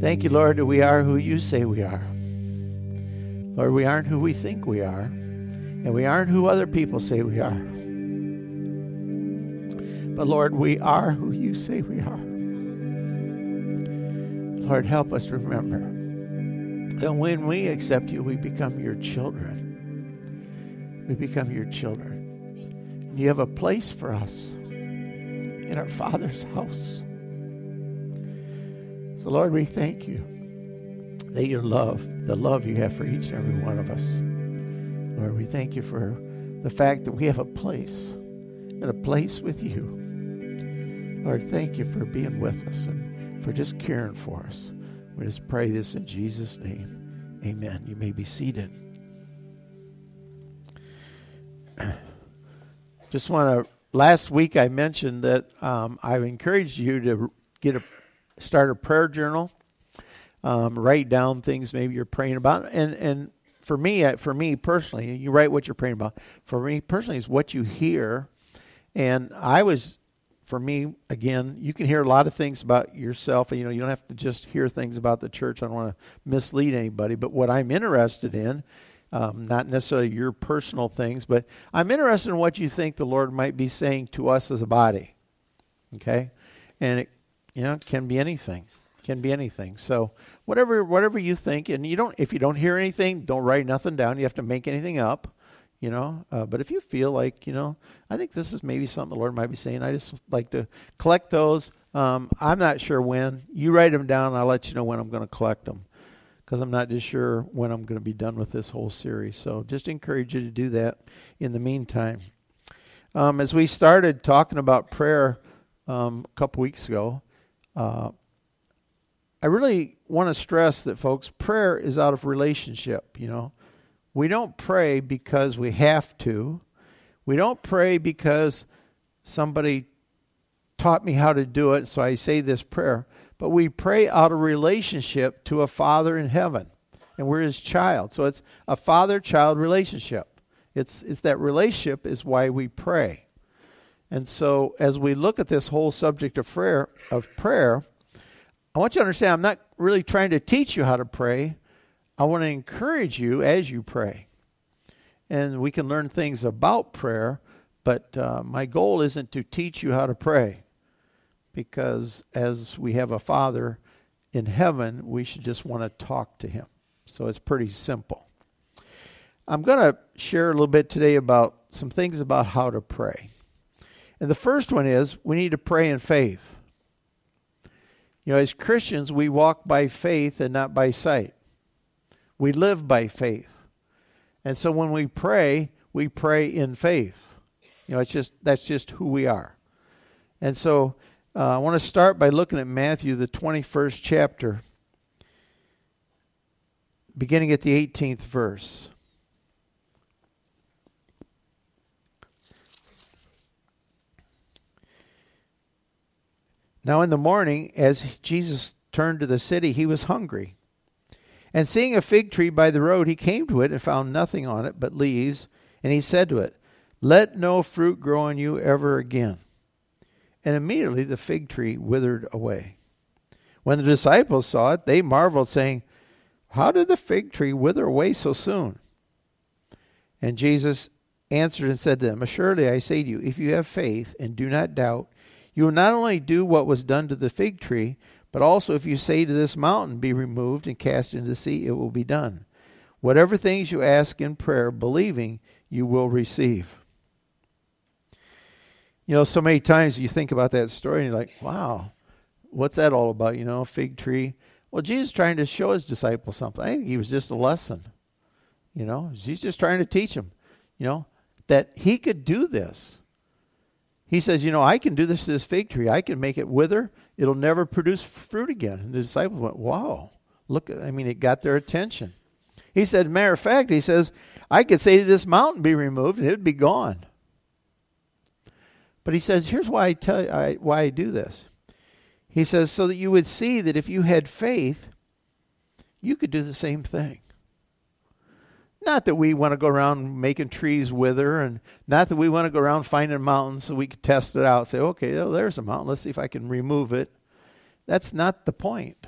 Thank you, Lord, that we are who you say we are. Lord, we aren't who we think we are, and we aren't who other people say we are. But Lord, we are who you say we are. Lord, help us remember that when we accept you, we become your children. We become your children. And You have a place for us in our Father's house. So, Lord, we thank you that your love, the love you have for each and every one of us. Lord, we thank you for the fact that we have a place and a place with you. Lord, thank you for being with us and for just caring for us. We just pray this in Jesus' name. Amen. You may be seated. Just want to. Last week I mentioned that um, I've encouraged you to get a start a prayer journal. Um, write down things maybe you're praying about, and and for me, uh, for me personally, you write what you're praying about. For me personally, is what you hear, and I was, for me again, you can hear a lot of things about yourself, and you know you don't have to just hear things about the church. I don't want to mislead anybody, but what I'm interested in. Um, not necessarily your personal things, but I'm interested in what you think the Lord might be saying to us as a body. Okay? And it you know, it can be anything. It can be anything. So whatever whatever you think, and you don't if you don't hear anything, don't write nothing down. You have to make anything up. You know, uh, but if you feel like you know, I think this is maybe something the Lord might be saying. I just like to collect those. Um, I'm not sure when. You write them down. I'll let you know when I'm going to collect them because I'm not just sure when I'm going to be done with this whole series. So just encourage you to do that in the meantime. Um, as we started talking about prayer um, a couple weeks ago, uh, I really want to stress that, folks, prayer is out of relationship. You know, we don't pray because we have to. We don't pray because somebody taught me how to do it, so I say this prayer. But we pray out of relationship to a Father in heaven, and we're His child. So it's a father-child relationship. It's it's that relationship is why we pray. And so, as we look at this whole subject of prayer, of prayer, I want you to understand I'm not really trying to teach you how to pray. I want to encourage you as you pray. And we can learn things about prayer, but uh, my goal isn't to teach you how to pray. Because as we have a Father in heaven, we should just want to talk to Him. So it's pretty simple. I'm going to share a little bit today about some things about how to pray. And the first one is we need to pray in faith. You know, as Christians, we walk by faith and not by sight. We live by faith. And so when we pray, we pray in faith. You know, it's just that's just who we are. And so uh, I want to start by looking at Matthew, the 21st chapter, beginning at the 18th verse. Now in the morning, as Jesus turned to the city, he was hungry. And seeing a fig tree by the road, he came to it and found nothing on it but leaves. And he said to it, Let no fruit grow on you ever again. And immediately the fig tree withered away. When the disciples saw it, they marveled, saying, How did the fig tree wither away so soon? And Jesus answered and said to them, Assuredly I say to you, if you have faith and do not doubt, you will not only do what was done to the fig tree, but also if you say to this mountain, Be removed and cast into the sea, it will be done. Whatever things you ask in prayer, believing, you will receive. You know, so many times you think about that story and you're like, wow, what's that all about? You know, fig tree. Well, Jesus trying to show his disciples something. I think he was just a lesson. You know, he's just trying to teach them, you know, that he could do this. He says, You know, I can do this to this fig tree. I can make it wither. It'll never produce fruit again. And the disciples went, Wow. Look, I mean, it got their attention. He said, Matter of fact, he says, I could say to this mountain be removed and it'd be gone. But he says, Here's why I tell you why I do this. He says, So that you would see that if you had faith, you could do the same thing. Not that we want to go around making trees wither, and not that we want to go around finding mountains so we can test it out. Say, okay, oh, there's a mountain. Let's see if I can remove it. That's not the point.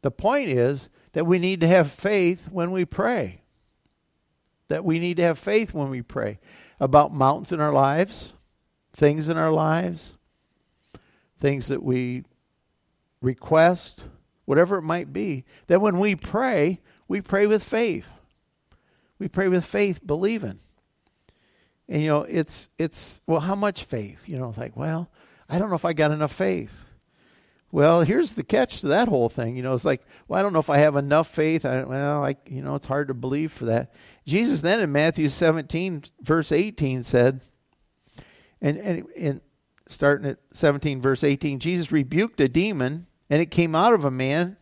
The point is that we need to have faith when we pray. That we need to have faith when we pray about mountains in our lives, things in our lives, things that we request, whatever it might be. That when we pray, we pray with faith. We pray with faith, believing. And you know, it's it's well, how much faith? You know, it's like, well, I don't know if I got enough faith. Well, here's the catch to that whole thing. You know, it's like, well, I don't know if I have enough faith. I, well, like, you know, it's hard to believe for that. Jesus then in Matthew 17, verse 18 said, and, and, and starting at 17, verse 18, Jesus rebuked a demon, and it came out of a man,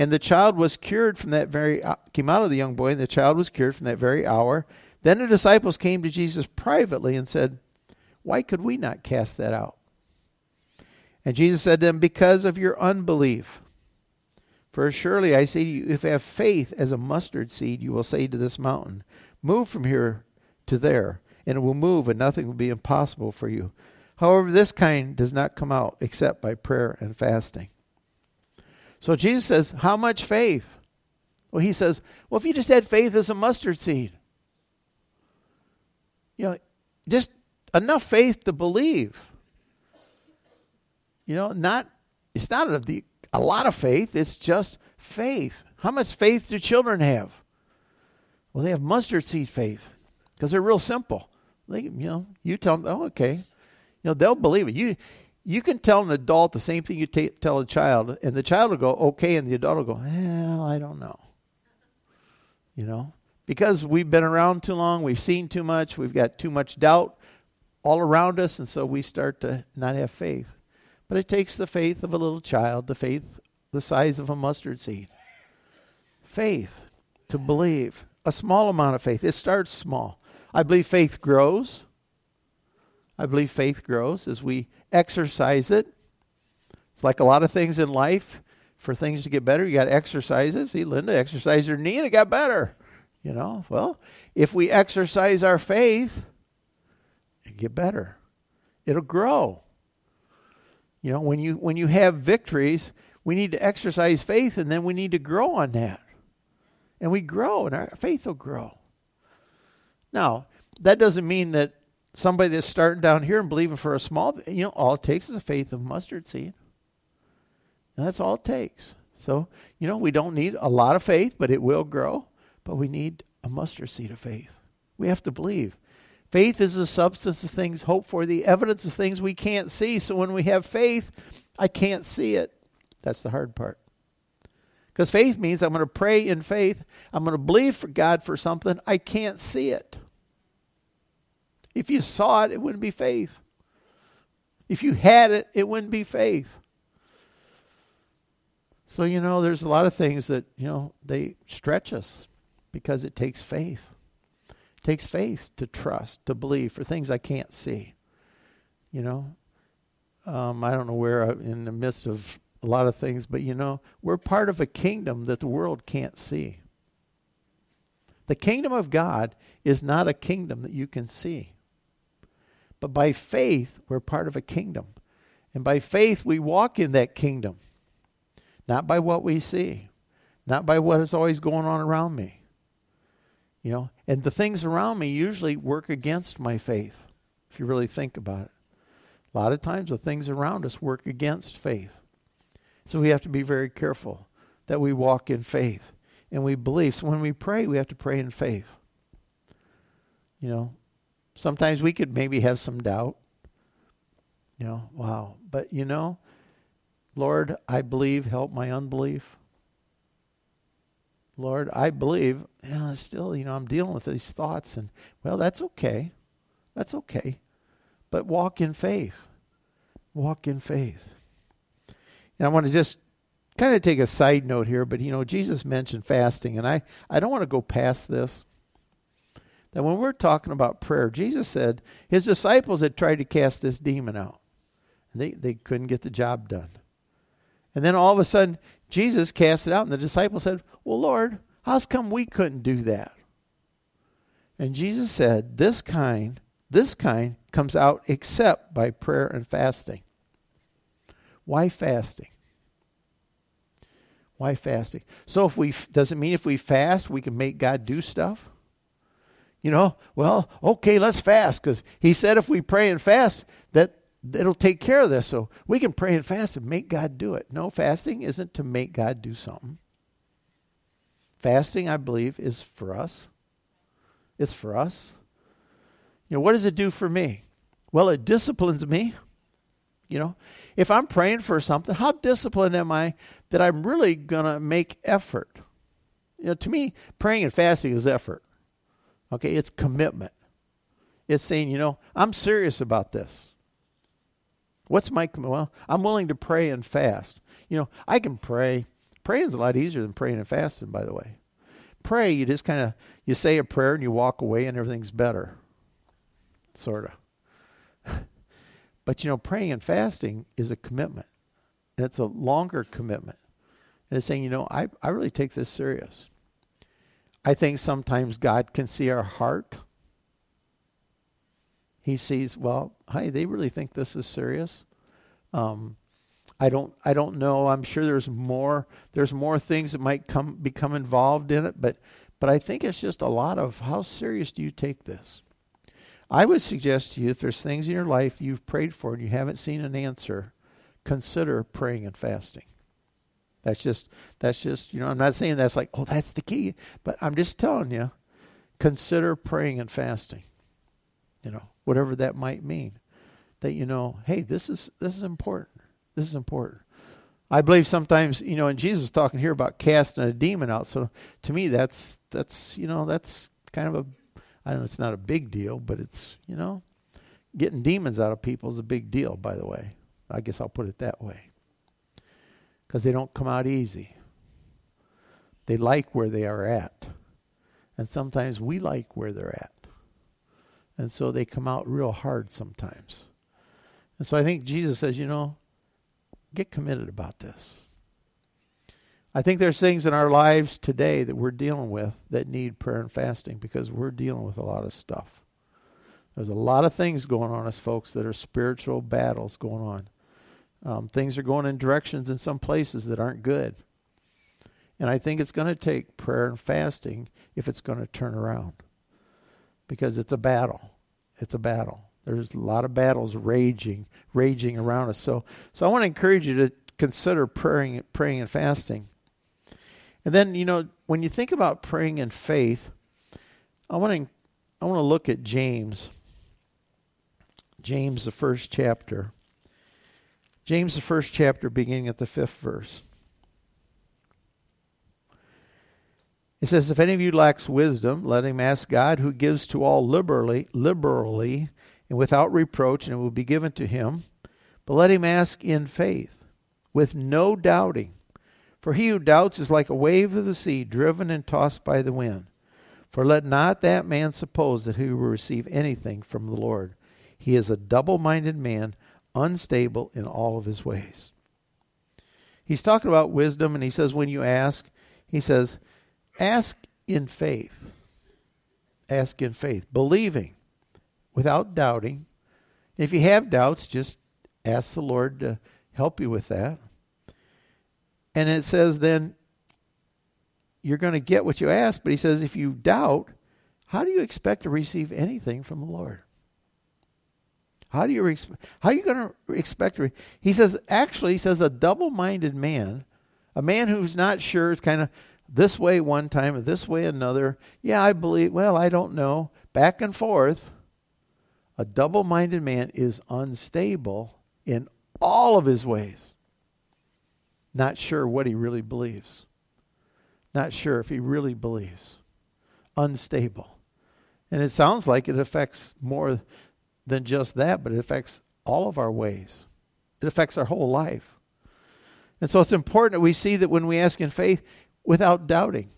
and the child was cured from that very, came out of the young boy, and the child was cured from that very hour. Then the disciples came to Jesus privately and said, Why could we not cast that out? And Jesus said to them, Because of your unbelief. For surely I say to you, if you have faith as a mustard seed, you will say to this mountain, Move from here to there, and it will move, and nothing will be impossible for you. However, this kind does not come out except by prayer and fasting. So Jesus says, How much faith? Well, he says, Well, if you just had faith as a mustard seed, you know, just enough faith to believe. You know, not it's not a, a lot of faith, it's just faith. How much faith do children have? Well, they have mustard seed faith because they're real simple. They, you know, you tell them, oh, okay, you know, they'll believe it. You, you can tell an adult the same thing you t- tell a child, and the child will go, okay, and the adult will go, well, I don't know. You know, because we've been around too long, we've seen too much, we've got too much doubt all around us, and so we start to not have faith. But it takes the faith of a little child, the faith the size of a mustard seed. Faith to believe, a small amount of faith. It starts small. I believe faith grows. I believe faith grows as we exercise it. It's like a lot of things in life. For things to get better, you got to exercise it. See, Linda exercised her knee and it got better. You know, well, if we exercise our faith, it get better. It'll grow. You know, when you when you have victories, we need to exercise faith and then we need to grow on that. And we grow and our faith will grow. Now, that doesn't mean that somebody that's starting down here and believing for a small, you know, all it takes is a faith of mustard seed. And that's all it takes. So, you know, we don't need a lot of faith, but it will grow. But we need a mustard seed of faith. We have to believe. Faith is the substance of things hoped for, the evidence of things we can't see. So when we have faith, I can't see it. That's the hard part. Because faith means I'm going to pray in faith. I'm going to believe for God for something. I can't see it. If you saw it, it wouldn't be faith. If you had it, it wouldn't be faith. So, you know, there's a lot of things that, you know, they stretch us because it takes faith. It takes faith to trust, to believe for things I can't see. You know, um, I don't know where I'm in the midst of a lot of things, but you know, we're part of a kingdom that the world can't see. The kingdom of God is not a kingdom that you can see. But by faith, we're part of a kingdom. And by faith, we walk in that kingdom. Not by what we see, not by what is always going on around me. You know, and the things around me usually work against my faith, if you really think about it. A lot of times the things around us work against faith. So we have to be very careful that we walk in faith and we believe. So when we pray, we have to pray in faith. You know, sometimes we could maybe have some doubt. You know, wow. But you know, Lord, I believe, help my unbelief. Lord, I believe, yeah, still, you know, I'm dealing with these thoughts, and well, that's okay. That's okay. But walk in faith. Walk in faith. And I want to just kind of take a side note here, but you know, Jesus mentioned fasting, and I, I don't want to go past this. That when we're talking about prayer, Jesus said his disciples had tried to cast this demon out. And they, they couldn't get the job done. And then all of a sudden, Jesus cast it out, and the disciples said, Well, Lord, how's come we couldn't do that? And Jesus said, This kind, this kind comes out except by prayer and fasting. Why fasting? Why fasting? So if we does it mean if we fast we can make God do stuff? You know, well, okay, let's fast because He said if we pray and fast that it'll take care of this. So we can pray and fast and make God do it. No, fasting isn't to make God do something. Fasting, I believe, is for us. It's for us. You know, what does it do for me? Well, it disciplines me. You know, if I'm praying for something, how disciplined am I that I'm really going to make effort? You know, to me, praying and fasting is effort. Okay, it's commitment. It's saying, you know, I'm serious about this. What's my well? I'm willing to pray and fast. You know, I can pray. Praying's a lot easier than praying and fasting, by the way. Pray, you just kind of you say a prayer and you walk away and everything's better. Sort of. But you know, praying and fasting is a commitment. And it's a longer commitment. And it's saying, you know, I, I really take this serious. I think sometimes God can see our heart. He sees, well, hey, they really think this is serious. Um, I don't I don't know. I'm sure there's more there's more things that might come become involved in it, but but I think it's just a lot of how serious do you take this? I would suggest to you if there's things in your life you've prayed for and you haven't seen an answer, consider praying and fasting. That's just that's just you know I'm not saying that's like oh that's the key, but I'm just telling you, consider praying and fasting. You know whatever that might mean, that you know hey this is this is important. This is important. I believe sometimes you know, and Jesus was talking here about casting a demon out. So to me, that's that's you know that's kind of a I don't know it's not a big deal, but it's, you know, getting demons out of people is a big deal, by the way. I guess I'll put it that way. Because they don't come out easy. They like where they are at. And sometimes we like where they're at. And so they come out real hard sometimes. And so I think Jesus says, you know, get committed about this. I think there's things in our lives today that we're dealing with that need prayer and fasting because we're dealing with a lot of stuff. There's a lot of things going on as folks that are spiritual battles going on. Um, things are going in directions in some places that aren't good. And I think it's going to take prayer and fasting if it's going to turn around because it's a battle. It's a battle. There's a lot of battles raging, raging around us. So, so I want to encourage you to consider praying, praying and fasting. And then, you know, when you think about praying in faith, I want to I want to look at James. James the first chapter. James the first chapter beginning at the 5th verse. It says, If any of you lacks wisdom, let him ask God, who gives to all liberally, liberally, and without reproach, and it will be given to him. But let him ask in faith, with no doubting. For he who doubts is like a wave of the sea, driven and tossed by the wind. For let not that man suppose that he will receive anything from the Lord. He is a double minded man, unstable in all of his ways. He's talking about wisdom, and he says, when you ask, he says, ask in faith. Ask in faith, believing without doubting. If you have doubts, just ask the Lord to help you with that. And it says then you're going to get what you ask, but he says if you doubt, how do you expect to receive anything from the Lord? How do you re- how are you going to expect re- He says actually he says a double-minded man, a man who's not sure is kind of this way one time this way another. Yeah, I believe, well, I don't know. Back and forth. A double-minded man is unstable in all of his ways not sure what he really believes, not sure if he really believes, unstable. And it sounds like it affects more than just that, but it affects all of our ways. It affects our whole life. And so it's important that we see that when we ask in faith without doubting.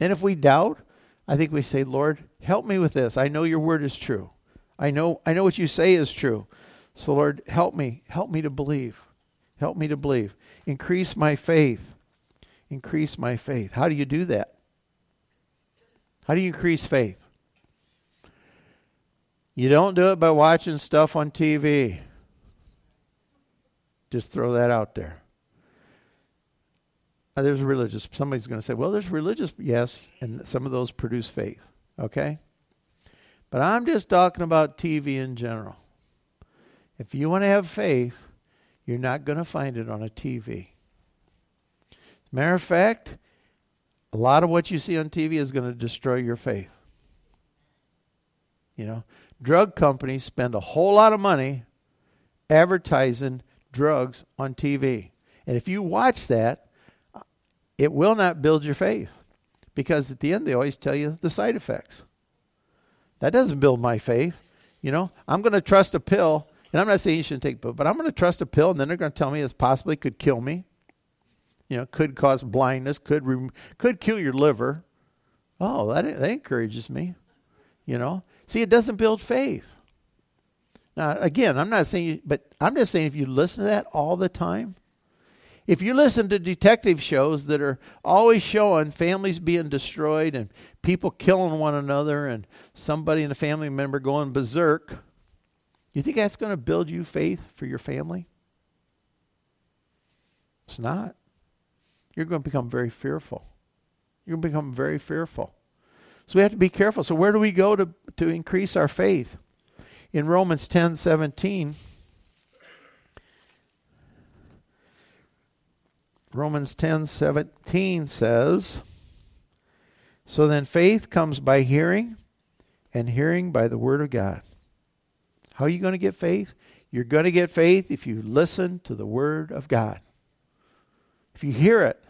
And if we doubt, I think we say, Lord, help me with this. I know your word is true. I know I know what you say is true. So Lord, help me. Help me to believe. Help me to believe. Increase my faith. Increase my faith. How do you do that? How do you increase faith? You don't do it by watching stuff on TV. Just throw that out there. uh, there's religious. Somebody's going to say, well, there's religious, yes, and some of those produce faith. Okay? But I'm just talking about TV in general. If you want to have faith, you're not going to find it on a TV. As a matter of fact, a lot of what you see on TV is going to destroy your faith. You know, drug companies spend a whole lot of money advertising drugs on TV. And if you watch that, it will not build your faith because at the end they always tell you the side effects. That doesn't build my faith. You know, I'm going to trust a pill, and I'm not saying you shouldn't take pill, but I'm going to trust a pill, and then they're going to tell me it possibly could kill me. You know, could cause blindness, could could kill your liver. Oh, that that encourages me. You know, see, it doesn't build faith. Now, again, I'm not saying, you, but I'm just saying, if you listen to that all the time, if you listen to detective shows that are always showing families being destroyed and people killing one another and somebody in a family member going berserk, you think that's going to build you faith for your family? It's not. You're going to become very fearful. You're going to become very fearful. So we have to be careful. So where do we go to, to increase our faith? In Romans 10 17, Romans 10 17 says, So then faith comes by hearing, and hearing by the Word of God. How are you going to get faith? You're going to get faith if you listen to the Word of God. If you hear it,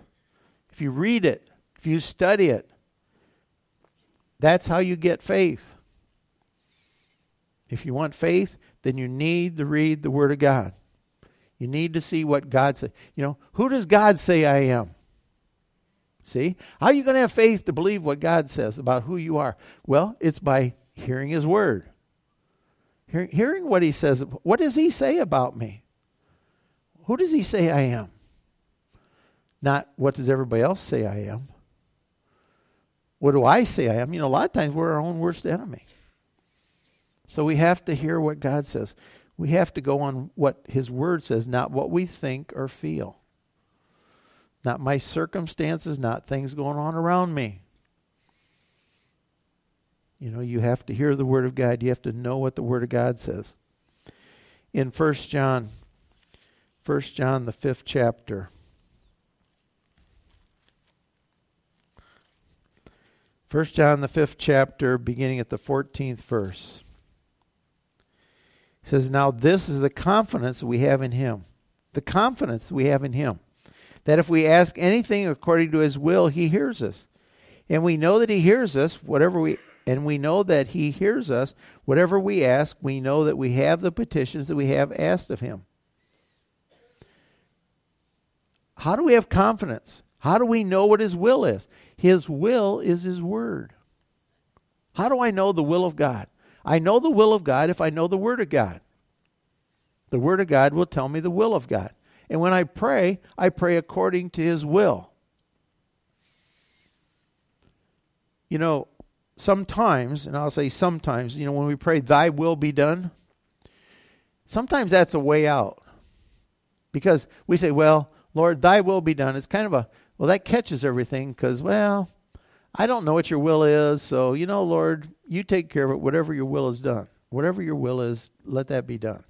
if you read it, if you study it, that's how you get faith. If you want faith, then you need to read the Word of God. You need to see what God says. You know, who does God say I am? See? How are you going to have faith to believe what God says about who you are? Well, it's by hearing His Word. Hearing, hearing what He says. What does He say about me? Who does He say I am? Not what does everybody else say I am? What do I say I am? You know, a lot of times we're our own worst enemy. So we have to hear what God says. We have to go on what His Word says, not what we think or feel. Not my circumstances, not things going on around me. You know, you have to hear the Word of God. You have to know what the Word of God says. In First John, First John, the fifth chapter. First John, the fifth chapter, beginning at the 14th verse says, Now this is the confidence we have in him. The confidence we have in him. That if we ask anything according to his will, he hears us. And we know that he hears us, whatever we and we know that he hears us, whatever we ask, we know that we have the petitions that we have asked of him. How do we have confidence? How do we know what his will is? His will is his word. How do I know the will of God? I know the will of God if I know the Word of God. The Word of God will tell me the will of God. And when I pray, I pray according to His will. You know, sometimes, and I'll say sometimes, you know, when we pray, Thy will be done, sometimes that's a way out. Because we say, well, Lord, Thy will be done. It's kind of a, well, that catches everything because, well, I don't know what your will is, so you know, Lord, you take care of it. Whatever your will is done. Whatever your will is, let that be done.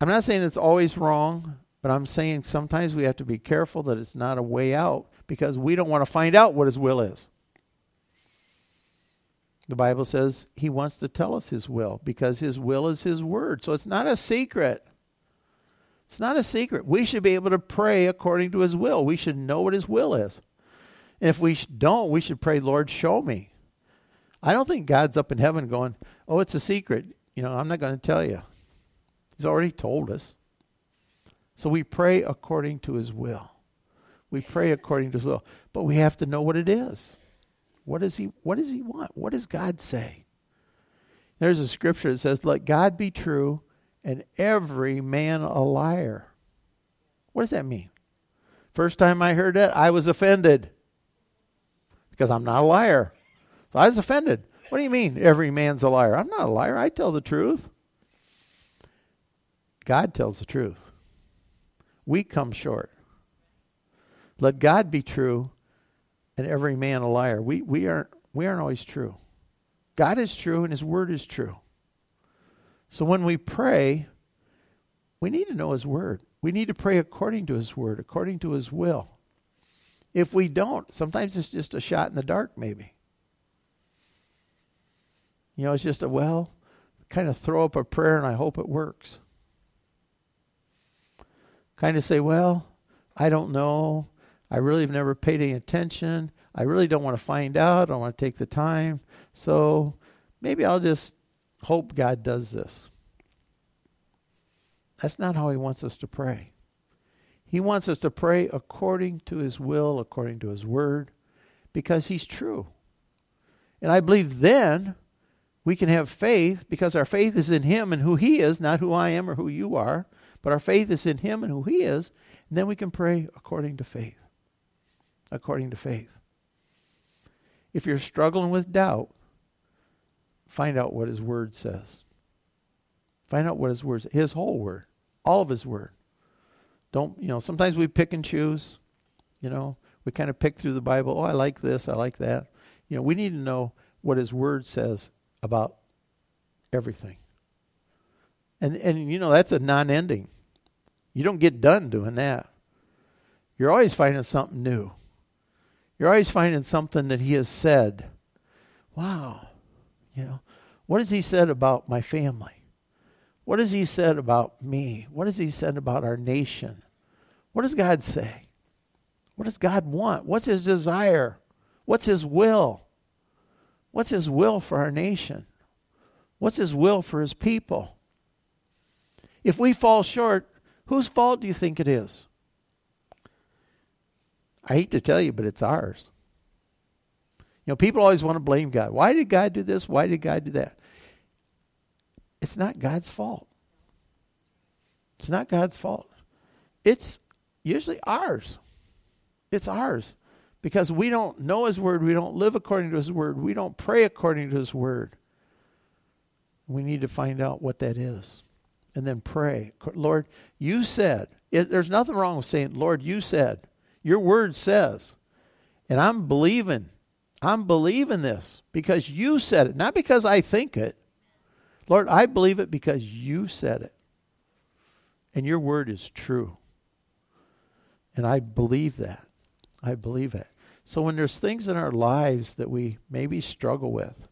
I'm not saying it's always wrong, but I'm saying sometimes we have to be careful that it's not a way out because we don't want to find out what his will is. The Bible says he wants to tell us his will because his will is his word. So it's not a secret. It's not a secret. We should be able to pray according to his will. We should know what his will is. And if we don't, we should pray, Lord, show me. I don't think God's up in heaven going, oh, it's a secret. You know, I'm not going to tell you. He's already told us. So we pray according to his will. We pray according to his will. But we have to know what it is. What does he what does he want? What does God say? There's a scripture that says, Let God be true and every man a liar. What does that mean? First time I heard that, I was offended because I'm not a liar. So I was offended. What do you mean every man's a liar? I'm not a liar. I tell the truth. God tells the truth. We come short. Let God be true and every man a liar. We, we, aren't, we aren't always true. God is true and His Word is true. So when we pray, we need to know His Word. We need to pray according to His Word, according to His will. If we don't, sometimes it's just a shot in the dark, maybe. You know, it's just a, well, kind of throw up a prayer and I hope it works. Kind of say, well, I don't know. I really have never paid any attention. I really don't want to find out. I don't want to take the time. So maybe I'll just hope God does this. That's not how He wants us to pray. He wants us to pray according to His will, according to His word, because He's true. And I believe then we can have faith because our faith is in Him and who He is, not who I am or who you are, but our faith is in Him and who He is. And then we can pray according to faith. According to faith. If you're struggling with doubt, find out what His Word says. Find out what His Word His whole Word, all of His Word. Don't, you know, sometimes we pick and choose. You know, we kind of pick through the Bible. Oh, I like this, I like that. You know, we need to know what His Word says about everything. And and you know that's a non-ending. You don't get done doing that. You're always finding something new. You're always finding something that he has said. Wow. You know, what has he said about my family? What has he said about me? What has he said about our nation? What does God say? What does God want? What's his desire? What's his will? What's his will for our nation? What's his will for his people? If we fall short, whose fault do you think it is? I hate to tell you, but it's ours. You know, people always want to blame God. Why did God do this? Why did God do that? It's not God's fault. It's not God's fault. It's usually ours. It's ours. Because we don't know His Word. We don't live according to His Word. We don't pray according to His Word. We need to find out what that is. And then pray. Lord, you said. It, there's nothing wrong with saying, Lord, you said. Your Word says. And I'm believing. I'm believing this because you said it, not because I think it. Lord, I believe it because you said it. And your word is true. And I believe that. I believe it. So when there's things in our lives that we maybe struggle with,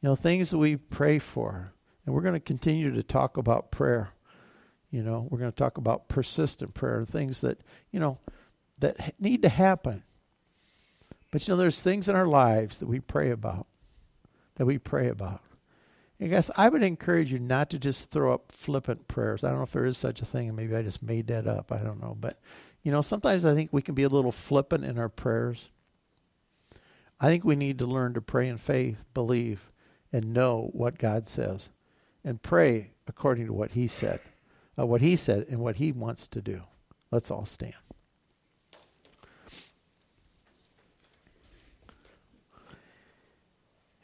you know, things that we pray for, and we're going to continue to talk about prayer. You know, we're going to talk about persistent prayer, things that, you know, that need to happen. But you know, there's things in our lives that we pray about, that we pray about. And guys, I would encourage you not to just throw up flippant prayers. I don't know if there is such a thing, and maybe I just made that up. I don't know. But, you know, sometimes I think we can be a little flippant in our prayers. I think we need to learn to pray in faith, believe, and know what God says, and pray according to what He said, uh, what He said, and what He wants to do. Let's all stand.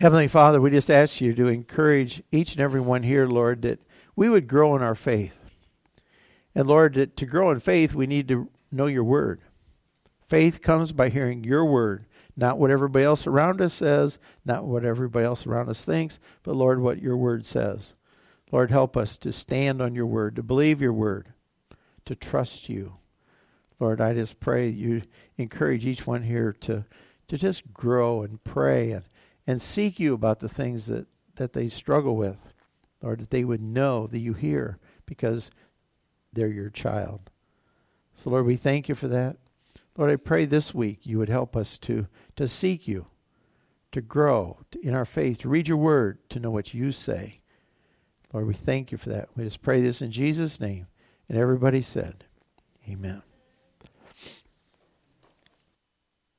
Heavenly Father, we just ask you to encourage each and every one here, Lord, that we would grow in our faith. And Lord, that to grow in faith, we need to know your word. Faith comes by hearing your word, not what everybody else around us says, not what everybody else around us thinks, but Lord, what your word says. Lord, help us to stand on your word, to believe your word, to trust you. Lord, I just pray you encourage each one here to, to just grow and pray and and seek you about the things that, that they struggle with, or that they would know that you hear because they're your child. So, Lord, we thank you for that. Lord, I pray this week you would help us to, to seek you, to grow in our faith, to read your word, to know what you say. Lord, we thank you for that. We just pray this in Jesus' name. And everybody said, Amen.